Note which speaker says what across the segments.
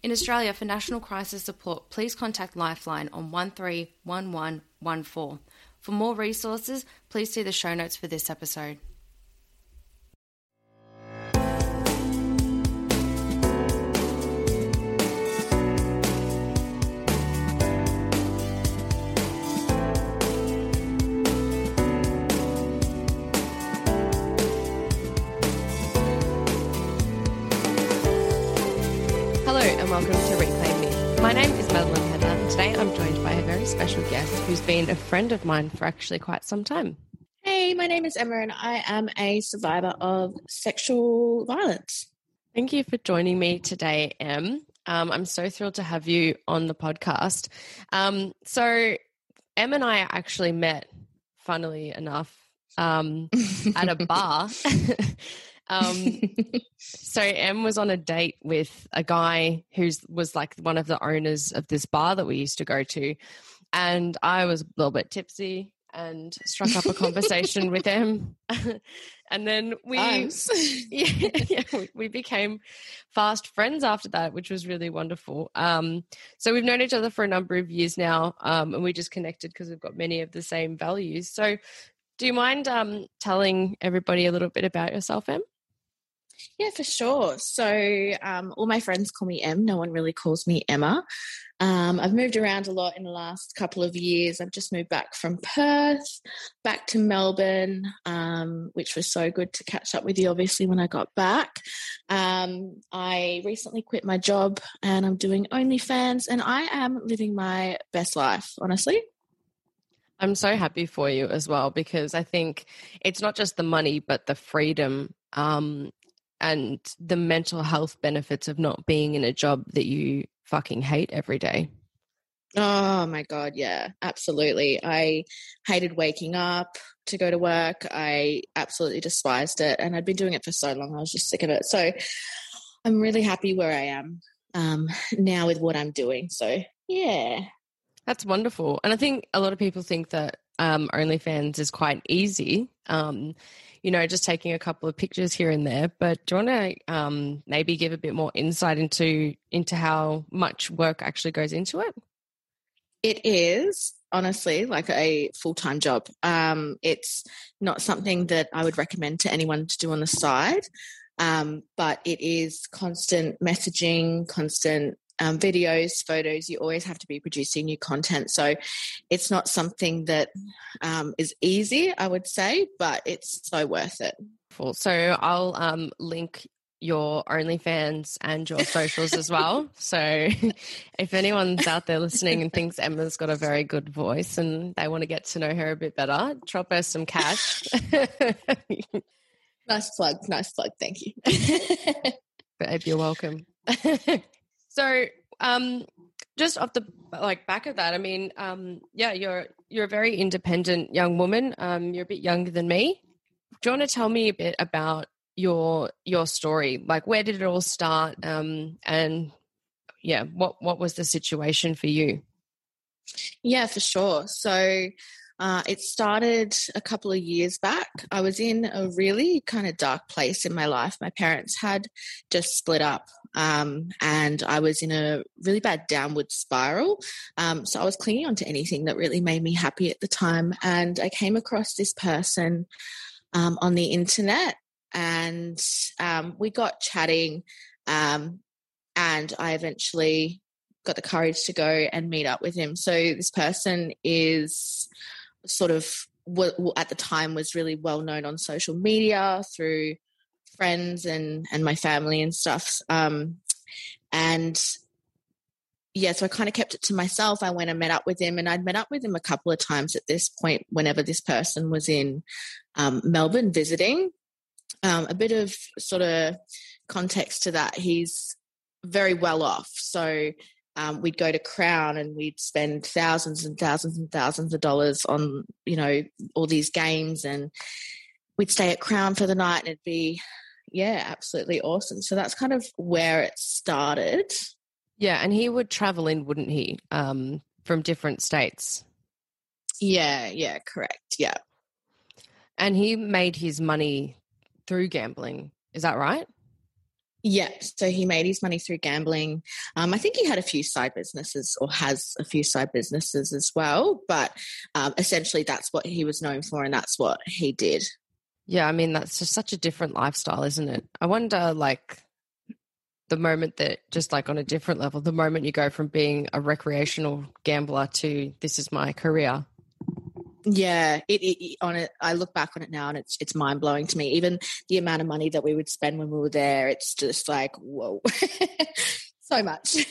Speaker 1: In Australia, for national crisis support, please contact Lifeline on 131114. For more resources, please see the show notes for this episode. And welcome to Reclaim Me. My name is Madeline Heather and today I'm joined by a very special guest who's been a friend of mine for actually quite some time.
Speaker 2: Hey, my name is Emma and I am a survivor of sexual violence.
Speaker 1: Thank you for joining me today, Em. Um, I'm so thrilled to have you on the podcast. Um, so, Em and I actually met, funnily enough, um, at a bar. um, so Em was on a date with a guy who was like one of the owners of this bar that we used to go to, and I was a little bit tipsy and struck up a conversation with him, and then we
Speaker 2: Nice.
Speaker 1: yeah, yeah, we, we became fast friends after that, which was really wonderful. Um, so we've known each other for a number of years now, um, and we just connected because we've got many of the same values. So, do you mind um, telling everybody a little bit about yourself, Em?
Speaker 2: Yeah, for sure. So, um, all my friends call me Em. No one really calls me Emma. Um, I've moved around a lot in the last couple of years. I've just moved back from Perth, back to Melbourne, um, which was so good to catch up with you, obviously, when I got back. Um, I recently quit my job and I'm doing OnlyFans, and I am living my best life, honestly.
Speaker 1: I'm so happy for you as well because I think it's not just the money, but the freedom um, and the mental health benefits of not being in a job that you fucking hate every day.
Speaker 2: Oh my God, yeah, absolutely. I hated waking up to go to work. I absolutely despised it. And I'd been doing it for so long, I was just sick of it. So I'm really happy where I am um, now with what I'm doing. So, yeah.
Speaker 1: That's wonderful. And I think a lot of people think that um, OnlyFans is quite easy. Um, you know, just taking a couple of pictures here and there. But do you want to um, maybe give a bit more insight into into how much work actually goes into it?
Speaker 2: It is honestly like a full time job. Um, it's not something that I would recommend to anyone to do on the side, um, but it is constant messaging, constant um, videos, photos. You always have to be producing new content. So it's not something that um, is easy, I would say, but it's so worth it.
Speaker 1: Cool. So I'll um, link your OnlyFans and your socials as well. So if anyone's out there listening and thinks Emma's got a very good voice and they want to get to know her a bit better, drop her some cash.
Speaker 2: Nice plug. Nice plug. Thank you.
Speaker 1: Babe, you're welcome. So, um, just off the like back of that, I mean, um, yeah, you're you're a very independent young woman. Um, you're a bit younger than me. Do you want to tell me a bit about your your story? Like, where did it all start? Um, and yeah, what what was the situation for you?
Speaker 2: Yeah, for sure. So Uh, it started a couple of years back. I was in a really kind of dark place in my life. My parents had just split up, um, and I was in a really bad downward spiral. Um, so I was clinging on to anything that really made me happy at the time. And I came across this person um, on the internet, and um, we got chatting. Um, and I eventually got the courage to go and meet up with him. So this person is sort of at the time was really well known on social media through friends and and my family and stuff. Um, and yeah, so I kind of kept it to myself. I went and met up with him, and I'd met up with him a couple of times at this point. Whenever this person was in um, Melbourne visiting, um, a bit of sort of context to that. He's very well off, so um, we'd go to Crown and we'd spend thousands and thousands and thousands of dollars on, you know, all these games. And we'd stay at Crown for the night and it'd be, yeah, absolutely awesome. So that's kind of where it started.
Speaker 1: Yeah. And he would travel in, wouldn't he, um, from different states?
Speaker 2: Yeah. Yeah. Correct. Yeah.
Speaker 1: And he made his money through gambling. Is that right?
Speaker 2: Yeah, so he made his money through gambling. Um, I think he had a few side businesses or has a few side businesses as well, but um, essentially that's what he was known for and that's what he did.
Speaker 1: Yeah, I mean, that's just such a different lifestyle, isn't it? I wonder, like, the moment that just like on a different level, the moment you go from being a recreational gambler to this is my career.
Speaker 2: Yeah, it, it, on it. I look back on it now, and it's it's mind blowing to me. Even the amount of money that we would spend when we were there, it's just like whoa, so much.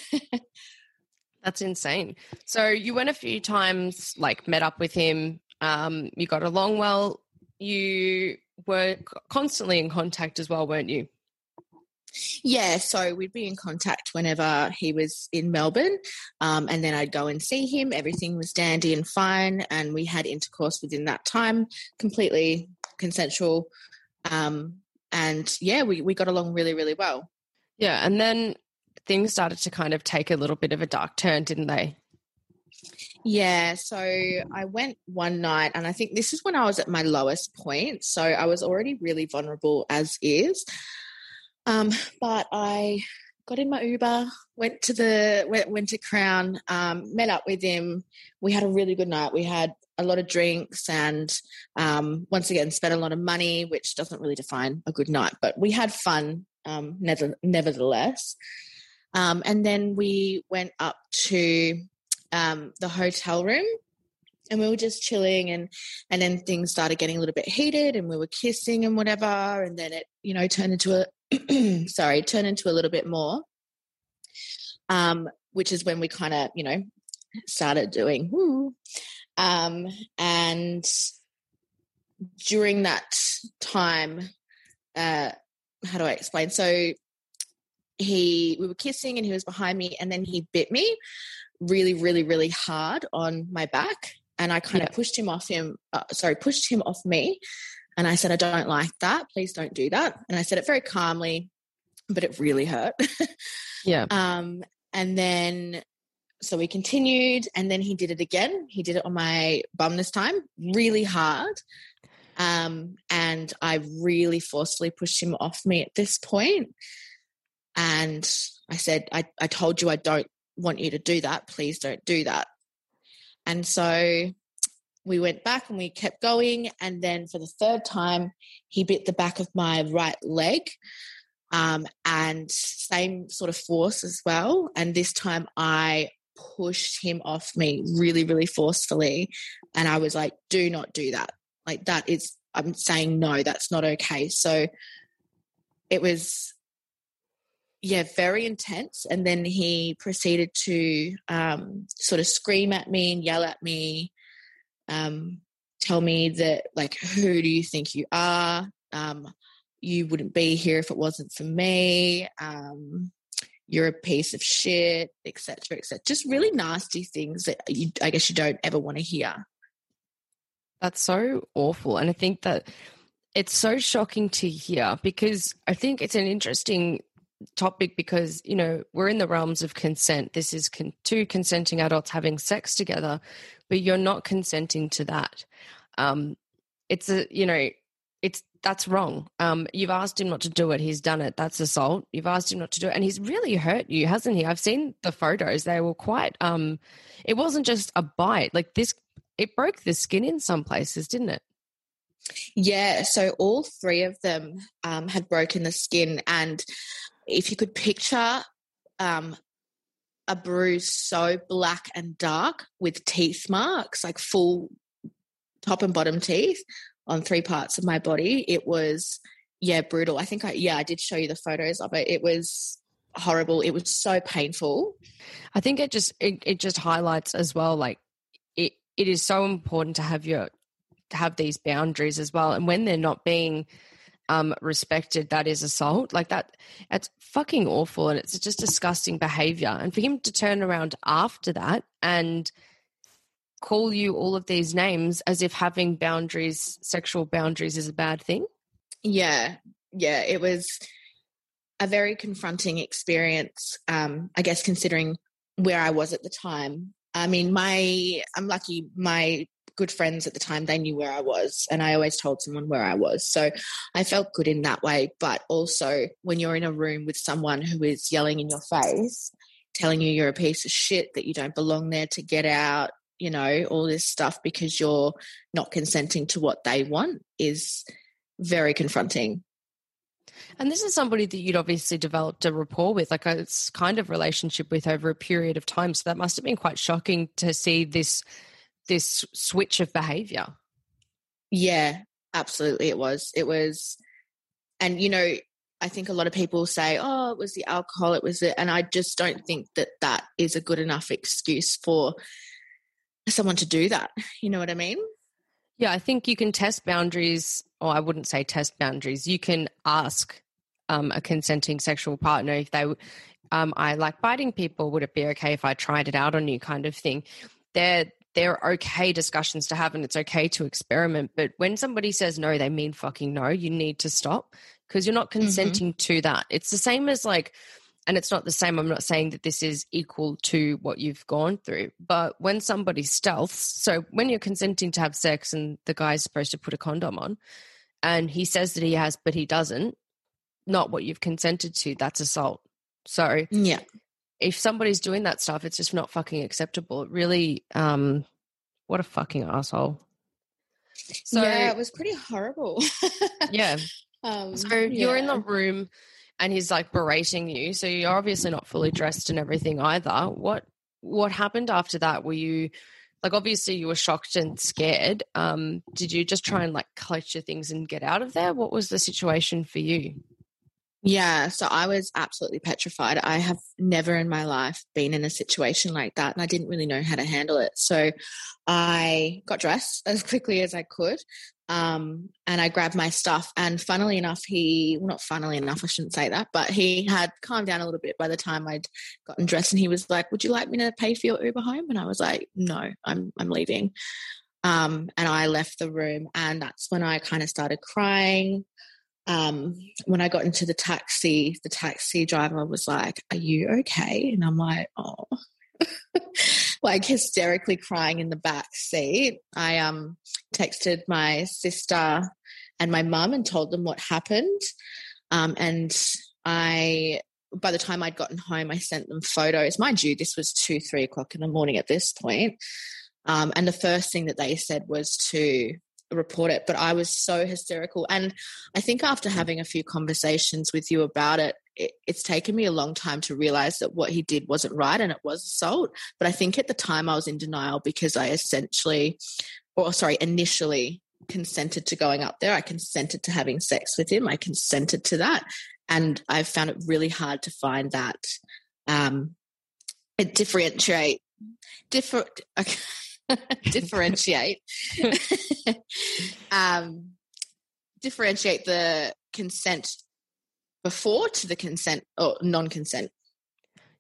Speaker 1: That's insane. So you went a few times, like met up with him. Um, you got along well. You were constantly in contact as well, weren't you?
Speaker 2: Yeah, so we'd be in contact whenever he was in Melbourne, um, and then I'd go and see him. Everything was dandy and fine, and we had intercourse within that time, completely consensual. Um, and yeah, we, we got along really, really well.
Speaker 1: Yeah, and then things started to kind of take a little bit of a dark turn, didn't they?
Speaker 2: Yeah, so I went one night, and I think this is when I was at my lowest point. So I was already really vulnerable as is. Um, but I got in my Uber, went to the went, went to Crown, um, met up with him. We had a really good night. We had a lot of drinks and um, once again spent a lot of money, which doesn't really define a good night, but we had fun um, never, nevertheless. Um, and then we went up to um, the hotel room and we were just chilling and and then things started getting a little bit heated and we were kissing and whatever and then it you know turned into a sorry, turn into a little bit more. Um, which is when we kind of, you know, started doing woo. Um, and during that time, uh, how do I explain? So he, we were kissing and he was behind me and then he bit me really, really, really hard on my back. And I kind yeah. of pushed him off him, uh, sorry, pushed him off me and I said, I don't like that. Please don't do that. And I said it very calmly, but it really hurt.
Speaker 1: yeah.
Speaker 2: Um, and then, so we continued, and then he did it again. He did it on my bum this time, really hard. Um, and I really forcefully pushed him off me at this point. And I said, I, I told you I don't want you to do that. Please don't do that. And so we went back and we kept going. And then for the third time, he bit the back of my right leg. Um, and same sort of force as well. And this time I pushed him off me really, really forcefully. And I was like, do not do that. Like, that is, I'm saying no, that's not okay. So it was, yeah, very intense. And then he proceeded to um, sort of scream at me and yell at me um, tell me that like who do you think you are? Um, you wouldn't be here if it wasn't for me. Um, you're a piece of shit etc etc just really nasty things that you i guess you don't ever want to hear.
Speaker 1: That's so awful. And i think that it's so shocking to hear because i think it's an interesting topic because you know we're in the realms of consent. This is con- two consenting adults having sex together but you're not consenting to that. Um it's a you know it's that's wrong. Um you've asked him not to do it. He's done it. That's assault. You've asked him not to do it and he's really hurt you hasn't he? I've seen the photos. They were quite um it wasn't just a bite. Like this it broke the skin in some places didn't it?
Speaker 2: Yeah so all three of them um, had broken the skin and if you could picture um, a bruise so black and dark with teeth marks, like full top and bottom teeth on three parts of my body, it was yeah brutal. I think I yeah I did show you the photos of it. It was horrible. It was so painful.
Speaker 1: I think it just it, it just highlights as well like it it is so important to have your to have these boundaries as well and when they're not being um, respected, that is assault. Like that, it's fucking awful and it's just disgusting behavior. And for him to turn around after that and call you all of these names as if having boundaries, sexual boundaries, is a bad thing.
Speaker 2: Yeah, yeah, it was a very confronting experience. Um, I guess considering where I was at the time. I mean, my I'm lucky. My good friends at the time, they knew where I was, and I always told someone where I was. So I felt good in that way. But also, when you're in a room with someone who is yelling in your face, telling you you're a piece of shit, that you don't belong there, to get out, you know, all this stuff because you're not consenting to what they want is very confronting.
Speaker 1: And this is somebody that you'd obviously developed a rapport with, like a kind of relationship with over a period of time. So that must have been quite shocking to see this this switch of behavior.
Speaker 2: Yeah, absolutely. It was. It was, and you know, I think a lot of people say, "Oh, it was the alcohol, it was it," and I just don't think that that is a good enough excuse for someone to do that. You know what I mean?
Speaker 1: Yeah, I think you can test boundaries, or I wouldn't say test boundaries. You can ask um, a consenting sexual partner if they, um, I like biting people. Would it be okay if I tried it out on you? Kind of thing. They're they're okay discussions to have and it's okay to experiment. But when somebody says no, they mean fucking no, you need to stop because you're not mm-hmm. consenting mm-hmm. to that. It's the same as like, and it's not the same. I'm not saying that this is equal to what you've gone through, but when somebody stealths, so when you're consenting to have sex and the guy's supposed to put a condom on and he says that he has, but he doesn't, not what you've consented to, that's assault. So,
Speaker 2: yeah
Speaker 1: if somebody's doing that stuff, it's just not fucking acceptable. It really, um, what a fucking asshole.
Speaker 2: So yeah, it was pretty horrible.
Speaker 1: yeah. Um, so yeah. you're in the room, and he's like berating you. So you're obviously not fully dressed and everything either. What what happened after that? Were you like obviously you were shocked and scared? Um, did you just try and like collect your things and get out of there? What was the situation for you?
Speaker 2: Yeah, so I was absolutely petrified. I have never in my life been in a situation like that, and I didn't really know how to handle it. So I got dressed as quickly as I could, um, and I grabbed my stuff. And funnily enough, he well, not funnily enough, I shouldn't say that, but he had calmed down a little bit by the time I'd gotten dressed, and he was like, "Would you like me to pay for your Uber home?" And I was like, "No, I'm I'm leaving." Um, and I left the room, and that's when I kind of started crying um, when I got into the taxi, the taxi driver was like, Are you okay? And I'm like, Oh, like hysterically crying in the back seat. I um, texted my sister and my mum and told them what happened. Um, and I, by the time I'd gotten home, I sent them photos. Mind you, this was two, three o'clock in the morning at this point. Um, and the first thing that they said was to report it, but I was so hysterical. And I think after having a few conversations with you about it, it, it's taken me a long time to realize that what he did wasn't right and it was assault. But I think at the time I was in denial because I essentially, or sorry, initially consented to going up there. I consented to having sex with him. I consented to that. And I found it really hard to find that um, differentiate different okay. differentiate. Um, differentiate the consent before to the consent or non-consent.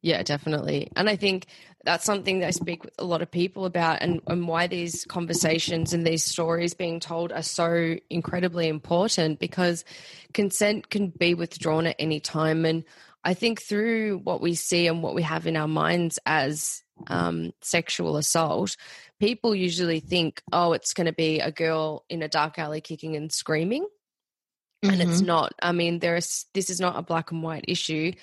Speaker 1: Yeah definitely. And i think that's something that i speak with a lot of people about and, and why these conversations and these stories being told are so incredibly important because consent can be withdrawn at any time. And I think through what we see and what we have in our minds as um, sexual assault, people usually think, oh, it's going to be a girl in a dark alley kicking and screaming. Mm-hmm. And it's mm-hmm. not. I mean, there's this is not a black and white issue.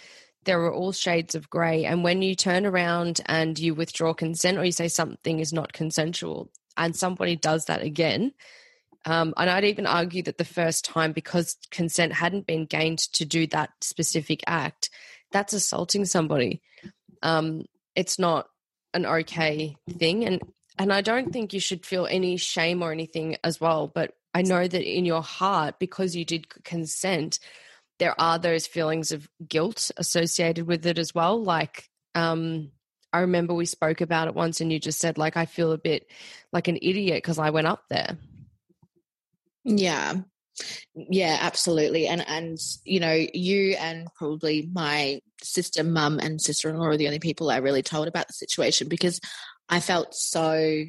Speaker 1: There are all shades of grey. And when you turn around and you withdraw consent or you say something is not consensual and somebody does that again, um, and I'd even argue that the first time, because consent hadn't been gained to do that specific act, that's assaulting somebody. Um, it's not an okay thing, and and I don't think you should feel any shame or anything as well. But I know that in your heart, because you did consent, there are those feelings of guilt associated with it as well. Like, um, I remember we spoke about it once, and you just said, like, I feel a bit like an idiot because I went up there.
Speaker 2: Yeah. Yeah, absolutely. And and you know, you and probably my sister, mum, and sister in law are the only people I really told about the situation because I felt so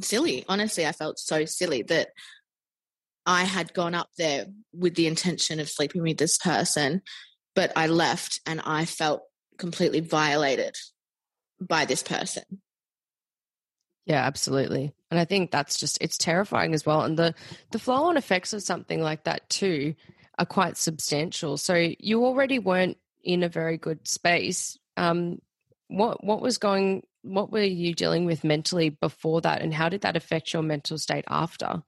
Speaker 2: silly. Honestly, I felt so silly that I had gone up there with the intention of sleeping with this person, but I left and I felt completely violated by this person.
Speaker 1: Yeah, absolutely. And I think that's just it's terrifying as well. And the the flow on effects of something like that too are quite substantial. So you already weren't in a very good space. Um, what what was going what were you dealing with mentally before that and how did that affect your mental state after?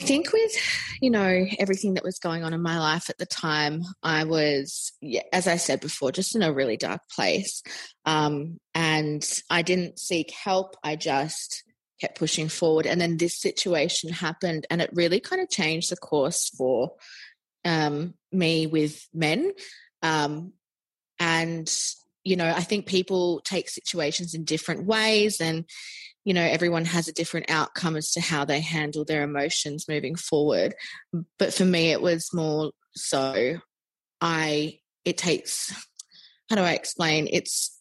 Speaker 2: I think with, you know, everything that was going on in my life at the time, I was, as I said before, just in a really dark place. Um, and I didn't seek help. I just kept pushing forward. And then this situation happened, and it really kind of changed the course for um, me with men. Um, and, you know, I think people take situations in different ways. And, you know everyone has a different outcome as to how they handle their emotions moving forward. But for me it was more so i it takes how do i explain? It's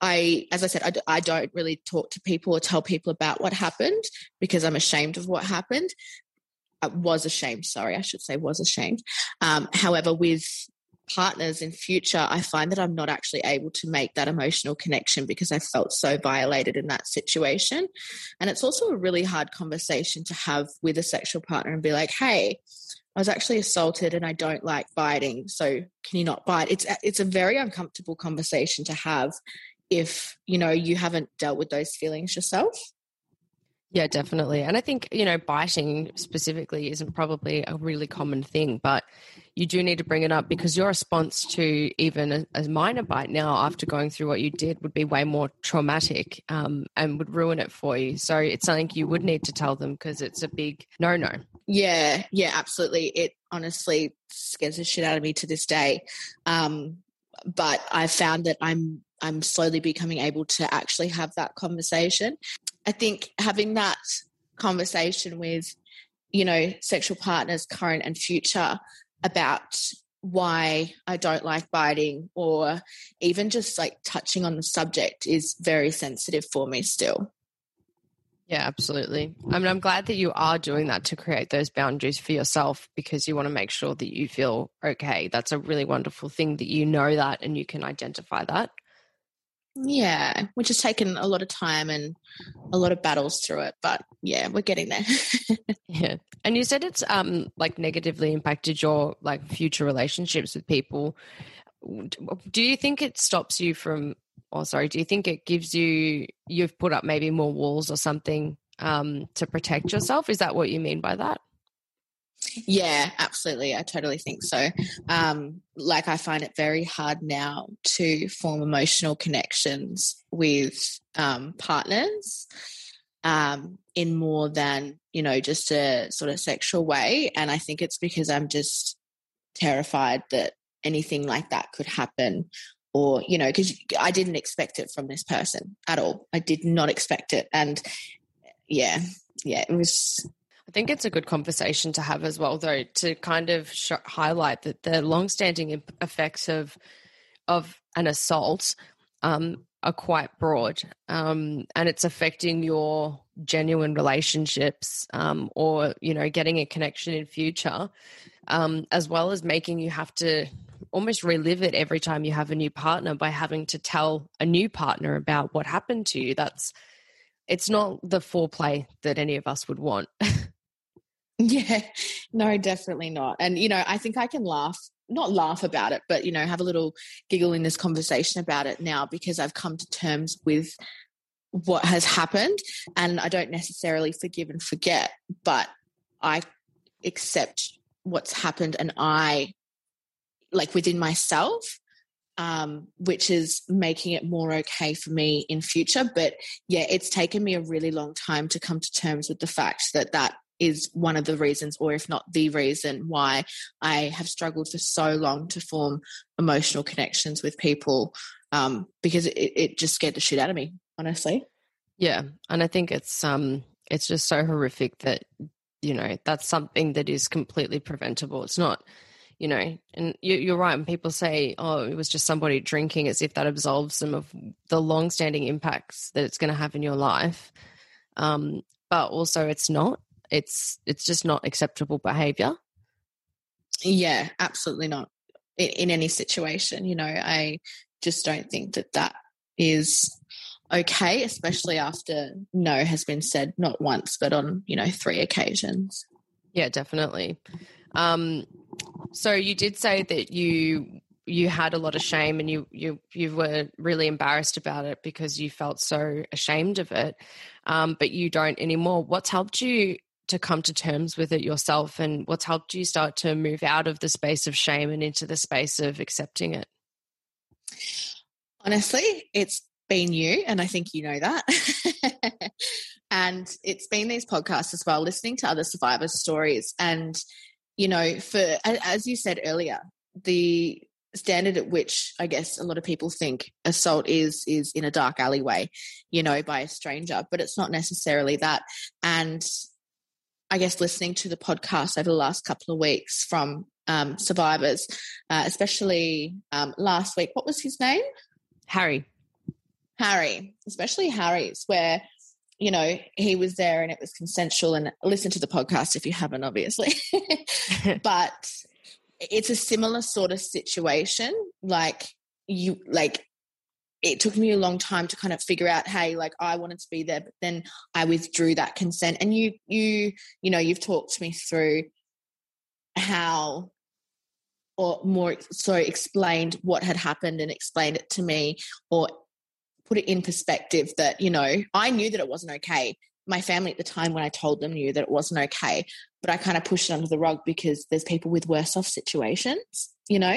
Speaker 2: i as i said I, I don't really talk to people or tell people about what happened because i'm ashamed of what happened. I was ashamed sorry i should say was ashamed. Um, however with partners in future, I find that I'm not actually able to make that emotional connection because I felt so violated in that situation. And it's also a really hard conversation to have with a sexual partner and be like, hey, I was actually assaulted and I don't like biting. So can you not bite? It's it's a very uncomfortable conversation to have if, you know, you haven't dealt with those feelings yourself.
Speaker 1: Yeah, definitely. And I think, you know, biting specifically isn't probably a really common thing, but you do need to bring it up because your response to even a, a minor bite now after going through what you did would be way more traumatic um, and would ruin it for you. So it's something you would need to tell them because it's a big no no.
Speaker 2: Yeah, yeah, absolutely. It honestly scares the shit out of me to this day. Um, but I found that I'm I'm slowly becoming able to actually have that conversation. I think having that conversation with, you know, sexual partners, current and future, about why I don't like biting or even just like touching on the subject is very sensitive for me still.
Speaker 1: Yeah, absolutely. I mean, I'm glad that you are doing that to create those boundaries for yourself because you want to make sure that you feel okay. That's a really wonderful thing that you know that and you can identify that.
Speaker 2: Yeah, which has taken a lot of time and a lot of battles through it, but yeah, we're getting there.
Speaker 1: yeah. And you said it's um like negatively impacted your like future relationships with people. Do you think it stops you from or oh, sorry, do you think it gives you you've put up maybe more walls or something um to protect yourself? Is that what you mean by that?
Speaker 2: Yeah, absolutely. I totally think so. Um, like, I find it very hard now to form emotional connections with um, partners um, in more than, you know, just a sort of sexual way. And I think it's because I'm just terrified that anything like that could happen or you know because i didn't expect it from this person at all i did not expect it and yeah yeah it was
Speaker 1: I think it's a good conversation to have as well, though, to kind of sh- highlight that the long-standing effects of of an assault um, are quite broad, um, and it's affecting your genuine relationships, um, or you know, getting a connection in future, um, as well as making you have to almost relive it every time you have a new partner by having to tell a new partner about what happened to you. That's it's not the foreplay that any of us would want.
Speaker 2: yeah, no, definitely not. And you know, I think I can laugh, not laugh about it, but you know, have a little giggle in this conversation about it now because I've come to terms with what has happened and I don't necessarily forgive and forget, but I accept what's happened and I like within myself um, which is making it more okay for me in future. But yeah, it's taken me a really long time to come to terms with the fact that that is one of the reasons, or if not the reason, why I have struggled for so long to form emotional connections with people um, because it, it just scared the shit out of me, honestly.
Speaker 1: Yeah, and I think it's um it's just so horrific that you know that's something that is completely preventable. It's not you know, and you, are right. When people say, "Oh, it was just somebody drinking," as if that absolves them of the long-standing impacts that it's going to have in your life. Um, but also, it's not. It's it's just not acceptable behavior.
Speaker 2: Yeah, absolutely not. In, in any situation, you know, I just don't think that that is okay, especially after no has been said not once, but on you know three occasions.
Speaker 1: Yeah, definitely. Um, so you did say that you you had a lot of shame and you you you were really embarrassed about it because you felt so ashamed of it, um, but you don't anymore. What's helped you to come to terms with it yourself, and what's helped you start to move out of the space of shame and into the space of accepting it?
Speaker 2: Honestly, it's been you, and I think you know that. and it's been these podcasts as well, listening to other survivors' stories and you know, for as you said earlier, the standard at which I guess a lot of people think assault is is in a dark alleyway, you know, by a stranger, but it's not necessarily that. And I guess listening to the podcast over the last couple of weeks from um, survivors, uh, especially um, last week, what was his name?
Speaker 1: Harry.
Speaker 2: Harry, especially Harry's, where you know, he was there and it was consensual. And listen to the podcast if you haven't, obviously. but it's a similar sort of situation. Like, you, like, it took me a long time to kind of figure out hey like i wanted to be there but then i withdrew that consent and you you you know you've talked me through how or more so explained what had happened and explained it to me or put it in perspective that, you know, I knew that it wasn't okay. My family at the time, when I told them, knew that it wasn't okay, but I kind of pushed it under the rug because there's people with worse off situations, you know?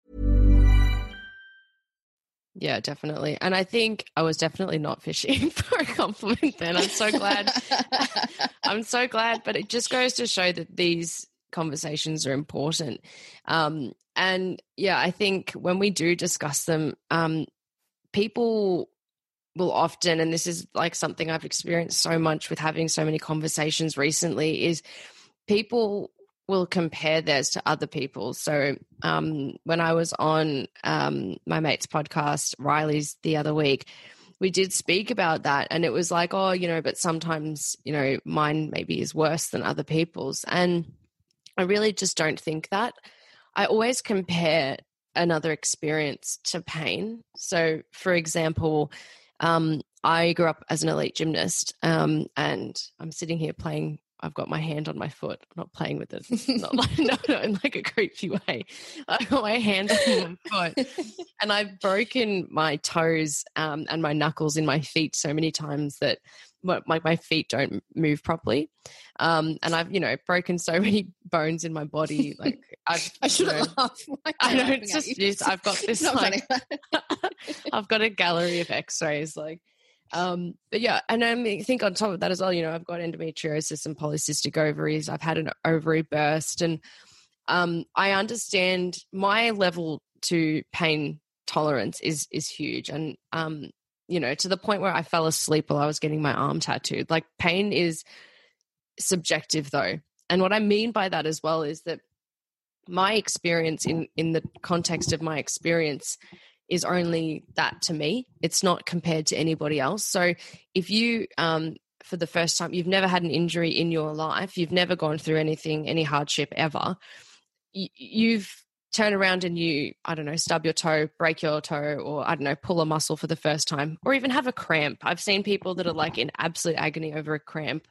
Speaker 1: Yeah, definitely. And I think I was definitely not fishing for a compliment then. I'm so glad. I'm so glad. But it just goes to show that these conversations are important. Um, and yeah, I think when we do discuss them, um, people will often, and this is like something I've experienced so much with having so many conversations recently, is people will compare theirs to other people. So um, when I was on um, my mate's podcast, Riley's, the other week, we did speak about that. And it was like, oh, you know, but sometimes, you know, mine maybe is worse than other people's. And I really just don't think that. I always compare another experience to pain. So, for example, um, I grew up as an elite gymnast, um, and I'm sitting here playing. I've got my hand on my foot. I'm not playing with it. Not like, no, no, in like a creepy way. I've got my hand on my foot, and I've broken my toes um, and my knuckles in my feet so many times that my, my feet don't move properly. Um, and I've, you know, broken so many bones in my body. Like I've,
Speaker 2: I shouldn't
Speaker 1: you know,
Speaker 2: laugh.
Speaker 1: I know it's just, just I've got this like. I've got a gallery of X-rays, like. Um, but yeah, and I think on top of that as well, you know, I've got endometriosis and polycystic ovaries. I've had an ovary burst, and um, I understand my level to pain tolerance is is huge, and um, you know, to the point where I fell asleep while I was getting my arm tattooed. Like pain is subjective, though, and what I mean by that as well is that my experience in in the context of my experience is only that to me. It's not compared to anybody else. So if you, um, for the first time, you've never had an injury in your life, you've never gone through anything, any hardship ever, you, you've turned around and you, I don't know, stub your toe, break your toe, or I don't know, pull a muscle for the first time, or even have a cramp. I've seen people that are like in absolute agony over a cramp.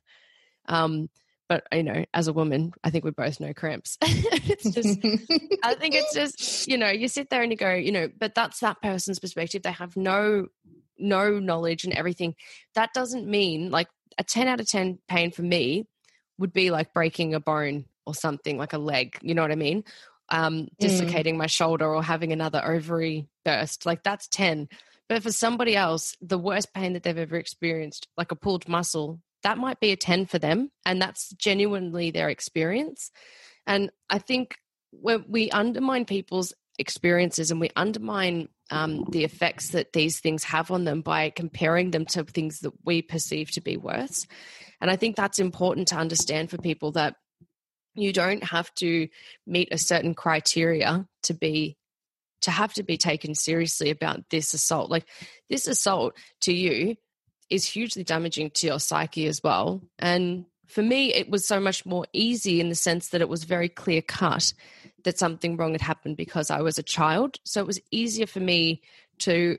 Speaker 1: Um, but you know, as a woman, I think we both know cramps. it's just, I think it's just, you know, you sit there and you go, you know, but that's that person's perspective. They have no, no knowledge and everything. That doesn't mean like a 10 out of 10 pain for me would be like breaking a bone or something like a leg. You know what I mean? Um, dislocating my shoulder or having another ovary burst. Like that's 10. But for somebody else, the worst pain that they've ever experienced, like a pulled muscle, that might be a 10 for them and that's genuinely their experience. And i think when we undermine people's experiences and we undermine um, the effects that these things have on them by comparing them to things that we perceive to be worse. And i think that's important to understand for people that you don't have to meet a certain criteria to be to have to be taken seriously about this assault. Like this assault to you is hugely damaging to your psyche as well. And for me, it was so much more easy in the sense that it was very clear cut that something wrong had happened because I was a child. So it was easier for me to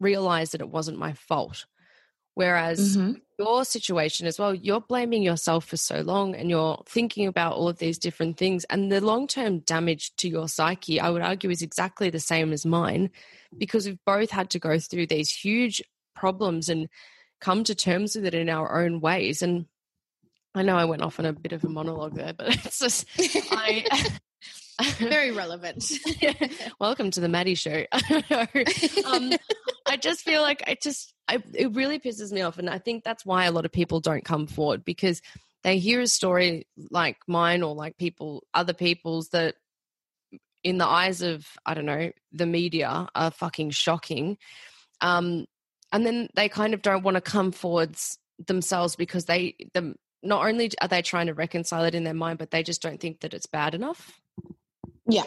Speaker 1: realize that it wasn't my fault. Whereas
Speaker 2: Mm-hmm.
Speaker 1: your situation as well, you're blaming yourself for so long and you're thinking about all of these different things. And the long term damage to your psyche, I would argue, is exactly the same as mine because we've both had to go through these huge problems and come to terms with it in our own ways. And I know I went off on a bit of a monologue there, but it's just I
Speaker 2: Very relevant.
Speaker 1: welcome to the Maddie show. um, I just feel like I just I, it really pisses me off, and I think that's why a lot of people don't come forward because they hear a story like mine or like people other people's that in the eyes of I don't know the media are fucking shocking. Um, and then they kind of don't want to come forwards themselves because they the not only are they trying to reconcile it in their mind, but they just don't think that it's bad enough.
Speaker 2: Yeah.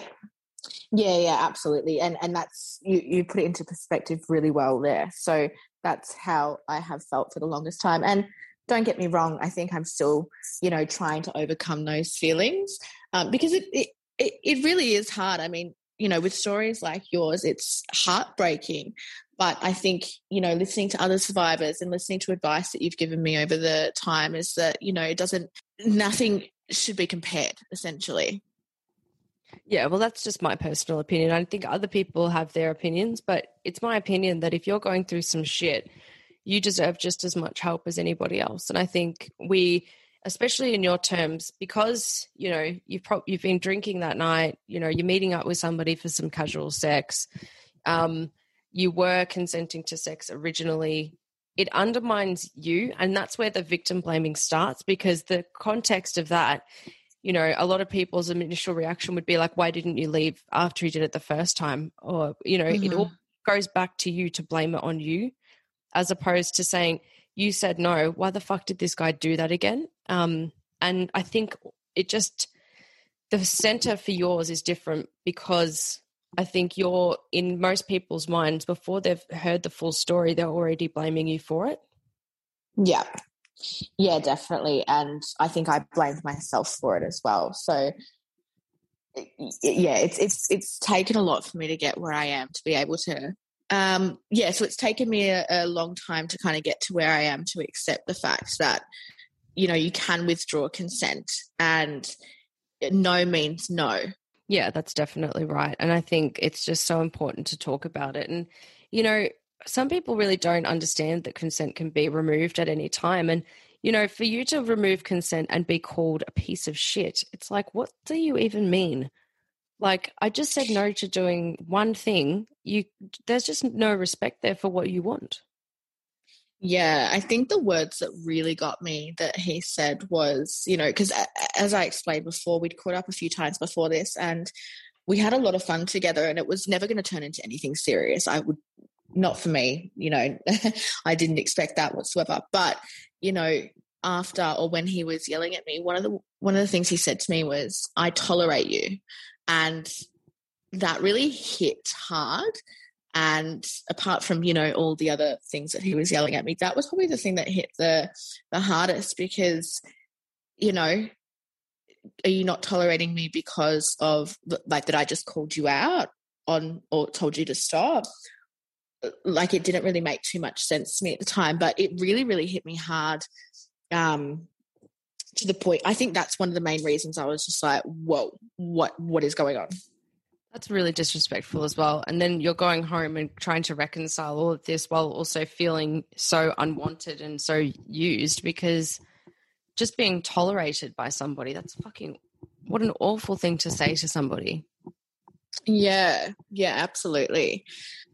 Speaker 2: Yeah, yeah, absolutely. And and that's you you put it into perspective really well there. So that's how I have felt for the longest time. And don't get me wrong, I think I'm still, you know, trying to overcome those feelings um, because it, it it it really is hard. I mean, you know, with stories like yours, it's heartbreaking. But I think, you know, listening to other survivors and listening to advice that you've given me over the time is that, you know, it doesn't, nothing should be compared, essentially.
Speaker 1: Yeah, well, that's just my personal opinion. I think other people have their opinions, but it's my opinion that if you're going through some shit, you deserve just as much help as anybody else. And I think we, especially in your terms, because you know you've pro- you've been drinking that night, you know, you're meeting up with somebody for some casual sex. Um, you were consenting to sex originally, it undermines you. And that's where the victim blaming starts because the context of that, you know, a lot of people's initial reaction would be like, why didn't you leave after you did it the first time? Or, you know, mm-hmm. it all goes back to you to blame it on you as opposed to saying, you said no, why the fuck did this guy do that again? Um, and I think it just, the center for yours is different because I think you're in most people's minds before they've heard the full story, they're already blaming you for it.
Speaker 2: Yeah. Yeah, definitely. And I think I blamed myself for it as well. So yeah, it's it's it's taken a lot for me to get where I am to be able to um yeah, so it's taken me a, a long time to kind of get to where I am to accept the fact that you know you can withdraw consent and no means no
Speaker 1: yeah, that's definitely right. And I think it's just so important to talk about it. And, you know, some people really don't understand that consent can be removed at any time. And, you know, for you to remove consent and be called a piece of shit, it's like, what do you even mean? Like, I just said no to doing one thing. You, there's just no respect there for what you want.
Speaker 2: Yeah, I think the words that really got me that he said was, you know, because as I explained before, we'd caught up a few times before this and we had a lot of fun together and it was never going to turn into anything serious. I would, not for me, you know, I didn't expect that whatsoever. But, you know, after or when he was yelling at me, one of the one of the things he said to me was, I tolerate you. And that really hit hard and apart from you know all the other things that he was yelling at me that was probably the thing that hit the the hardest because you know are you not tolerating me because of like that i just called you out on or told you to stop? Like it didn't really make too much sense to me at the time but it really really hit me hard um to the point i think that's one of the main reasons i was just like whoa what what is going on
Speaker 1: that's really disrespectful as well. And then you're going home and trying to reconcile all of this while also feeling so unwanted and so used because just being tolerated by somebody, that's fucking what an awful thing to say to somebody.
Speaker 2: Yeah, yeah, absolutely.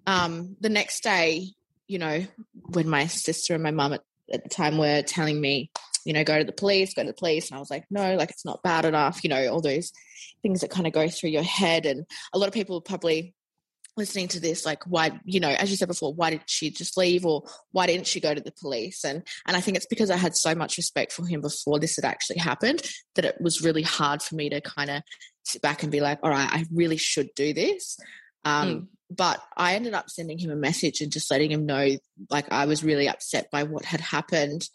Speaker 2: Um, the next day, you know, when my sister and my mum at, at the time were telling me, you know, go to the police, go to the police. And I was like, no, like it's not bad enough, you know, all those things that kind of go through your head. And a lot of people probably listening to this like why you know as you said before why did she just leave or why didn't she go to the police and and i think it's because i had so much respect for him before this had actually happened that it was really hard for me to kind of sit back and be like all right i really should do this um, mm. but i ended up sending him a message and just letting him know like i was really upset by what had happened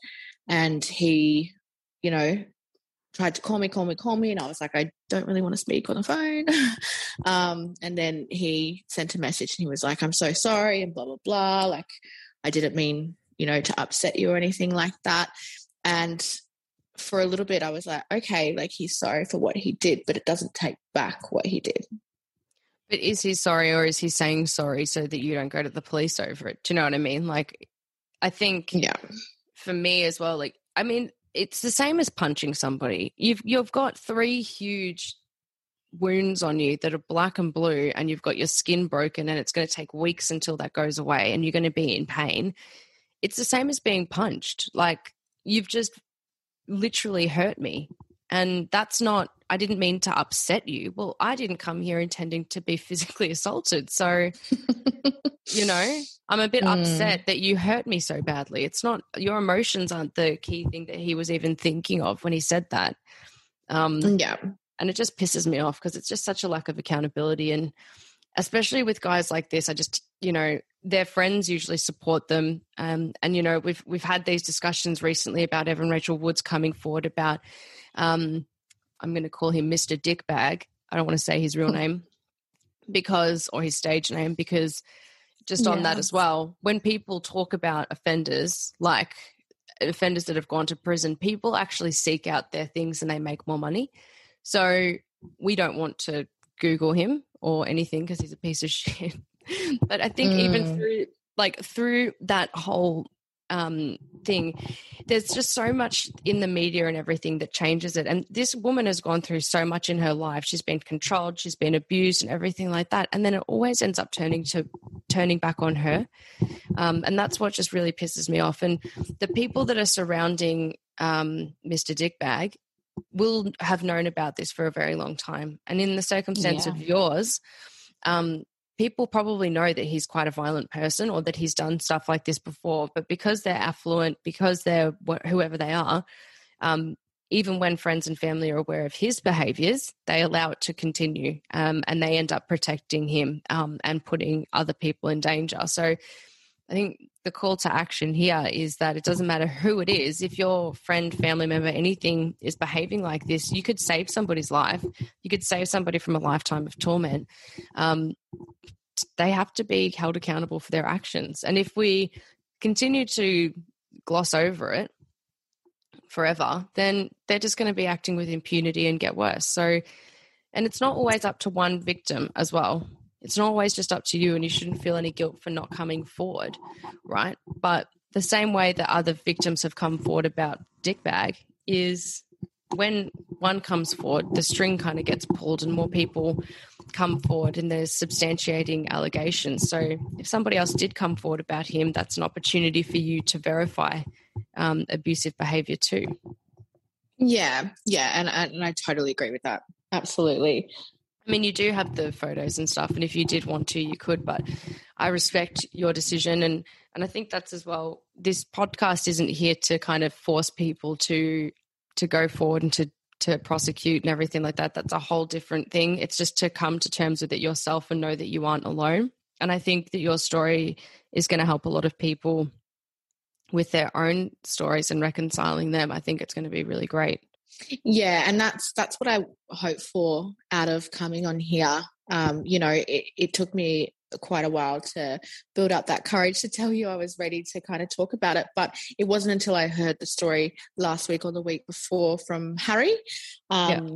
Speaker 2: and he you know tried to call me, call me, call me. And I was like, I don't really want to speak on the phone. um, and then he sent a message and he was like, I'm so sorry and blah, blah, blah. Like, I didn't mean, you know, to upset you or anything like that. And for a little bit, I was like, okay, like he's sorry for what he did, but it doesn't take back what he did.
Speaker 1: But is he sorry or is he saying sorry so that you don't go to the police over it? Do you know what I mean? Like, I think
Speaker 2: yeah.
Speaker 1: For me as well, like, I mean, it's the same as punching somebody. You've you've got three huge wounds on you that are black and blue and you've got your skin broken and it's going to take weeks until that goes away and you're going to be in pain. It's the same as being punched. Like you've just literally hurt me. And that's not I didn't mean to upset you. Well, I didn't come here intending to be physically assaulted. So you know i'm a bit mm. upset that you hurt me so badly it's not your emotions aren't the key thing that he was even thinking of when he said that
Speaker 2: um mm, yeah
Speaker 1: and it just pisses me off because it's just such a lack of accountability and especially with guys like this i just you know their friends usually support them um, and you know we've we've had these discussions recently about evan rachel woods coming forward about um, i'm going to call him mr dickbag. I don't want to say his real name because or his stage name because just on that as well when people talk about offenders like offenders that have gone to prison people actually seek out their things and they make more money. So we don't want to google him or anything because he's a piece of shit. But i think mm. even through like through that whole um, thing. There's just so much in the media and everything that changes it. And this woman has gone through so much in her life. She's been controlled, she's been abused, and everything like that. And then it always ends up turning to turning back on her. Um, and that's what just really pisses me off. And the people that are surrounding um, Mr. Dickbag will have known about this for a very long time. And in the circumstance yeah. of yours, um, people probably know that he's quite a violent person or that he's done stuff like this before. But because they're affluent, because they're wh- whoever they are, um, even when friends and family are aware of his behaviors, they allow it to continue um, and they end up protecting him um, and putting other people in danger. So I think the call to action here is that it doesn't matter who it is. If your friend, family member, anything is behaving like this, you could save somebody's life. You could save somebody from a lifetime of torment. Um, they have to be held accountable for their actions. And if we continue to gloss over it forever, then they're just going to be acting with impunity and get worse. So, and it's not always up to one victim as well it's not always just up to you, and you shouldn't feel any guilt for not coming forward, right? But the same way that other victims have come forward about Dickbag is when one comes forward, the string kind of gets pulled and more people come forward and there's substantiating allegations. So if somebody else did come forward about him, that's an opportunity for you to verify um, abusive behavior too.
Speaker 2: Yeah, yeah, and, and I totally agree with that. Absolutely.
Speaker 1: I mean, you do have the photos and stuff, and if you did want to, you could. But I respect your decision, and and I think that's as well. This podcast isn't here to kind of force people to to go forward and to to prosecute and everything like that. That's a whole different thing. It's just to come to terms with it yourself and know that you aren't alone. And I think that your story is going to help a lot of people with their own stories and reconciling them. I think it's going to be really great.
Speaker 2: Yeah, and that's that's what I hope for out of coming on here. Um, you know, it, it took me quite a while to build up that courage to tell you I was ready to kind of talk about it. But it wasn't until I heard the story last week or the week before from Harry um, yeah.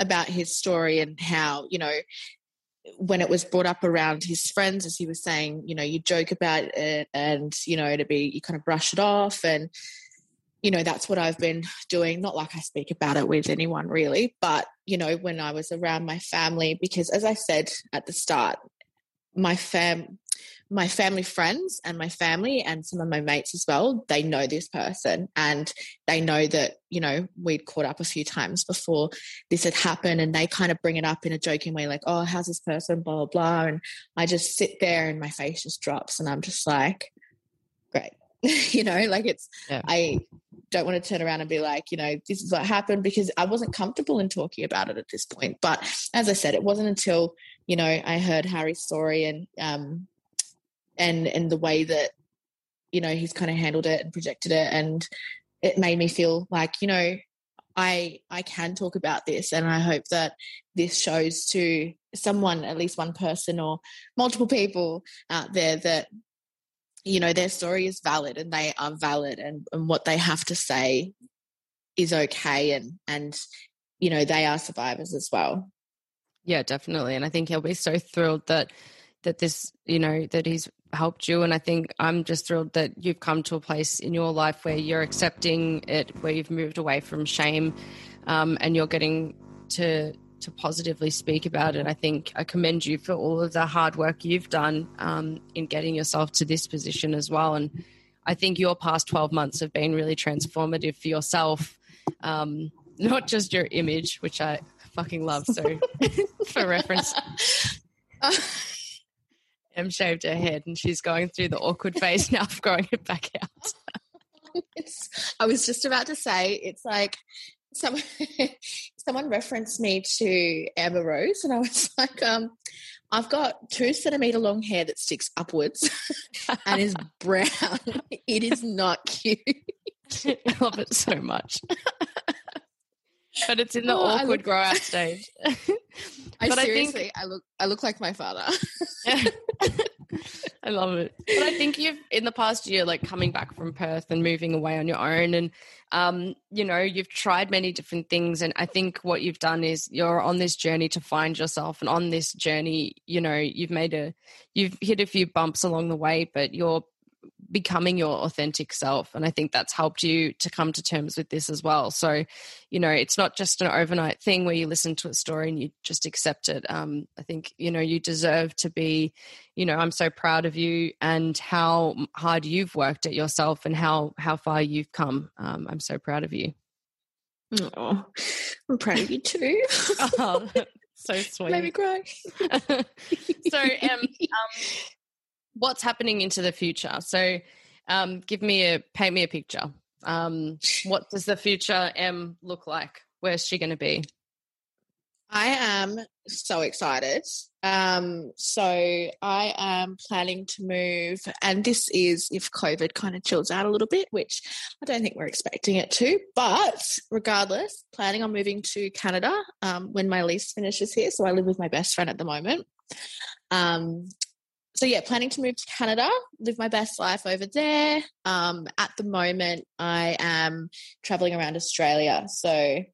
Speaker 2: about his story and how, you know, when it was brought up around his friends, as he was saying, you know, you joke about it and, you know, to be, you kind of brush it off. And, you know, that's what I've been doing. Not like I speak about it with anyone really, but, you know, when I was around my family, because as I said at the start, my fam, my family friends and my family and some of my mates as well, they know this person and they know that, you know, we'd caught up a few times before this had happened and they kind of bring it up in a joking way, like, oh, how's this person, blah, blah, blah. And I just sit there and my face just drops and I'm just like, great. you know, like it's, yeah. I don't want to turn around and be like, you know, this is what happened because I wasn't comfortable in talking about it at this point. But as I said, it wasn't until, you know, I heard Harry's story and, um, and, and the way that, you know, he's kind of handled it and projected it. And it made me feel like, you know, I I can talk about this and I hope that this shows to someone at least one person or multiple people out there that you know their story is valid and they are valid and, and what they have to say is okay and and you know they are survivors as well.
Speaker 1: Yeah definitely. And i think he'll be so thrilled that that this you know that he's helped you. And i think i'm just thrilled that you've come to a place in your life where you're accepting it where you've moved away from shame um, and you're getting to to positively speak about it. I think I commend you for all of the hard work you've done um, in getting yourself to this position as well. And I think your past 12 months have been really transformative for yourself, um, not just your image, which I fucking love. So, for reference, Em shaved her head and she's going through the awkward phase now of growing it back out.
Speaker 2: It's, I was just about to say, it's like someone someone referenced me to Amber Rose, and I was like, um, I've got two centimeter long hair that sticks upwards and is brown. it is not cute.
Speaker 1: I love it so much. but it's in the oh, awkward look, grow out stage.
Speaker 2: I but seriously, I, think, I look, I look like my father.
Speaker 1: I love it. But I think you've in the past year, like coming back from Perth and moving away on your own, and um, you know, you've tried many different things. And I think what you've done is you're on this journey to find yourself, and on this journey, you know, you've made a, you've hit a few bumps along the way, but you're becoming your authentic self. And I think that's helped you to come to terms with this as well. So, you know, it's not just an overnight thing where you listen to a story and you just accept it. Um, I think, you know, you deserve to be, you know, I'm so proud of you and how hard you've worked at yourself and how, how far you've come. Um, I'm so proud of you.
Speaker 2: Oh, I'm proud of you too.
Speaker 1: oh, so sweet.
Speaker 2: Made me cry.
Speaker 1: so, um, um, what's happening into the future? So, um, give me a paint me a picture. Um, what does the future Em look like? Where's she going to be?
Speaker 2: I am so excited. Um, so I am planning to move, and this is if COVID kind of chills out a little bit, which I don't think we're expecting it to. But regardless, planning on moving to Canada um, when my lease finishes here. So I live with my best friend at the moment. Um, so yeah, planning to move to Canada, live my best life over there. Um, at the moment, I am traveling around Australia. So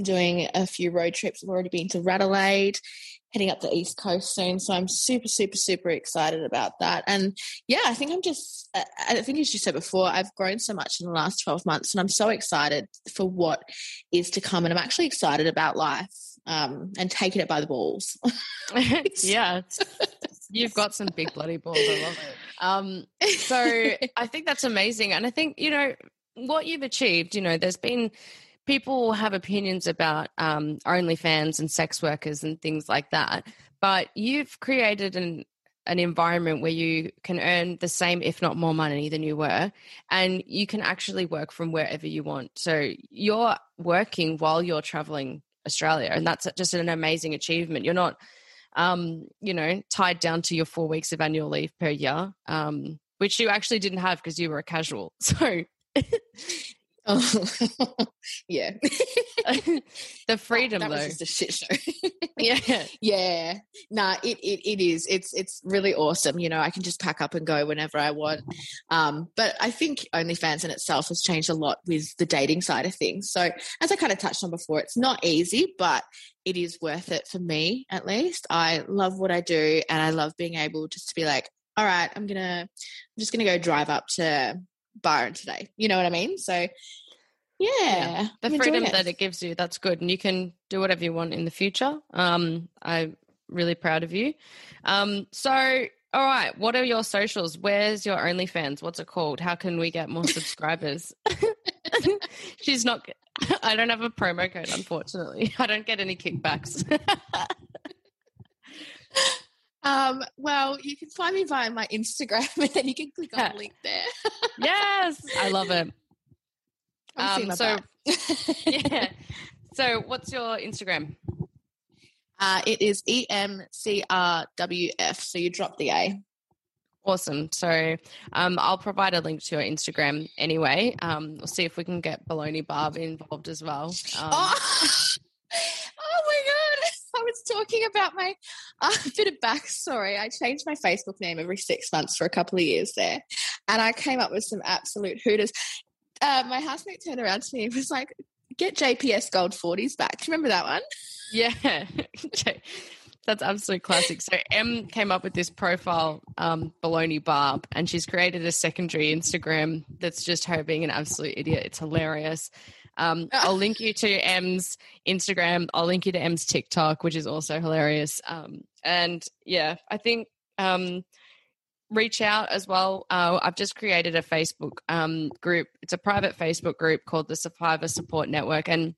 Speaker 2: doing a few road trips. I've already been to Adelaide, heading up the East Coast soon. So I'm super, super, super excited about that. And yeah, I think I'm just, I think as you said before, I've grown so much in the last 12 months and I'm so excited for what is to come. And I'm actually excited about life um, and taking it by the balls.
Speaker 1: yeah. You've got some big bloody balls. I love it. Um, so I think that's amazing. And I think, you know, what you've achieved, you know, there's been people have opinions about um, OnlyFans and sex workers and things like that, but you've created an an environment where you can earn the same, if not more money than you were, and you can actually work from wherever you want. So you're working while you're traveling Australia, and that's just an amazing achievement. You're not, um, you know, tied down to your four weeks of annual leave per year, um, which you actually didn't have because you were a casual. So
Speaker 2: Oh, yeah.
Speaker 1: the freedom,
Speaker 2: that
Speaker 1: though.
Speaker 2: was just a shit show.
Speaker 1: yeah,
Speaker 2: yeah. Nah, it, it it is. It's it's really awesome. You know, I can just pack up and go whenever I want. Um, but I think OnlyFans in itself has changed a lot with the dating side of things. So as I kind of touched on before, it's not easy, but it is worth it for me at least. I love what I do, and I love being able just to be like, all right, I'm gonna, I'm just gonna go drive up to Byron today. You know what I mean? So yeah,
Speaker 1: yeah. the freedom
Speaker 2: enjoying
Speaker 1: that it gives you, that's good. And you can do whatever you want in the future. Um, I'm really proud of you. Um, so, all right, what are your socials? Where's your OnlyFans? What's it called? How can we get more subscribers? She's not, I don't have a promo code, unfortunately. I don't get any kickbacks.
Speaker 2: Um, well, you can find me via my Instagram and then you can click on the link there.
Speaker 1: yes, I love it. Um, so- Yeah. So, what's your Instagram?
Speaker 2: uh, it is E EMCRWF. So you drop the A.
Speaker 1: Awesome. So um, I'll provide a link to your Instagram anyway. Um, we'll see if we can get Baloney Barb involved as well. Um,
Speaker 2: oh, oh my god! Was talking about my uh, bit of backstory. I changed my Facebook name every six months for a couple of years there, and I came up with some absolute hooters. Uh, my housemate turned around to me and was like, "Get JPS Gold 40s back." Do you remember that one?
Speaker 1: Yeah. That's absolute classic. So Em came up with this profile, um, Baloney Barb, and she's created a secondary Instagram that's just her being an absolute idiot. It's hilarious. Um, I'll link you to Em's Instagram. I'll link you to Em's TikTok, which is also hilarious. Um, and yeah, I think um, reach out as well. Uh, I've just created a Facebook um, group. It's a private Facebook group called the Survivor Support Network, and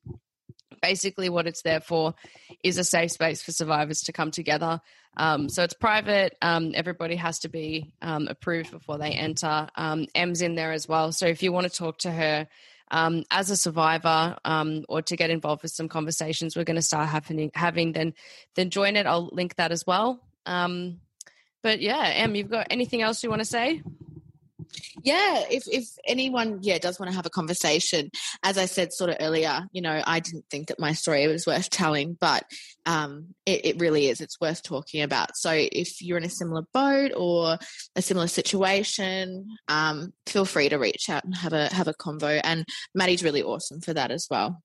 Speaker 1: basically what it's there for is a safe space for survivors to come together. Um, so it's private. Um, everybody has to be um, approved before they enter. Um, Em's in there as well. So if you want to talk to her um, as a survivor um, or to get involved with some conversations we're going to start happening having, then then join it. I'll link that as well. Um, but yeah, Em, you've got anything else you want to say?
Speaker 2: Yeah if if anyone yeah does want to have a conversation as i said sort of earlier you know i didn't think that my story was worth telling but um it, it really is it's worth talking about so if you're in a similar boat or a similar situation um feel free to reach out and have a have a convo and maddie's really awesome for that as well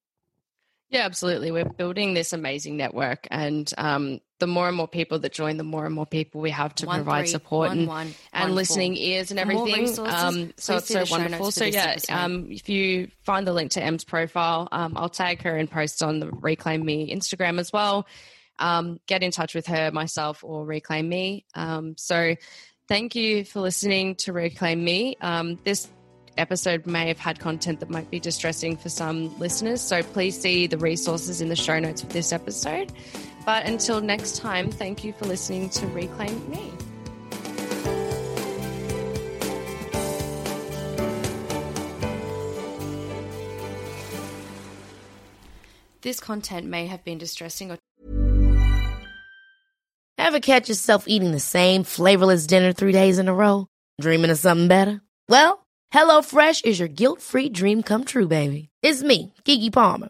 Speaker 1: Yeah, absolutely. We're building this amazing network, and um, the more and more people that join, the more and more people we have to
Speaker 3: One,
Speaker 1: provide
Speaker 3: three,
Speaker 1: support
Speaker 3: one,
Speaker 1: and,
Speaker 3: one,
Speaker 1: and listening
Speaker 3: four.
Speaker 1: ears and everything. Um, so it's so
Speaker 3: the show notes
Speaker 1: wonderful. So yeah, um, if you find the link to Em's profile, um, I'll tag her and post on the Reclaim Me Instagram as well. Um, get in touch with her, myself, or Reclaim Me. Um, so thank you for listening to Reclaim Me. Um, this episode may have had content that might be distressing for some listeners. So please see the resources in the show notes for this episode. But until next time, thank you for listening to Reclaim Me.
Speaker 3: This content may have been distressing or
Speaker 4: Ever catch yourself eating the same flavorless dinner three days in a row? Dreaming of something better? Well, HelloFresh is your guilt-free dream come true, baby. It's me, Keke Palmer.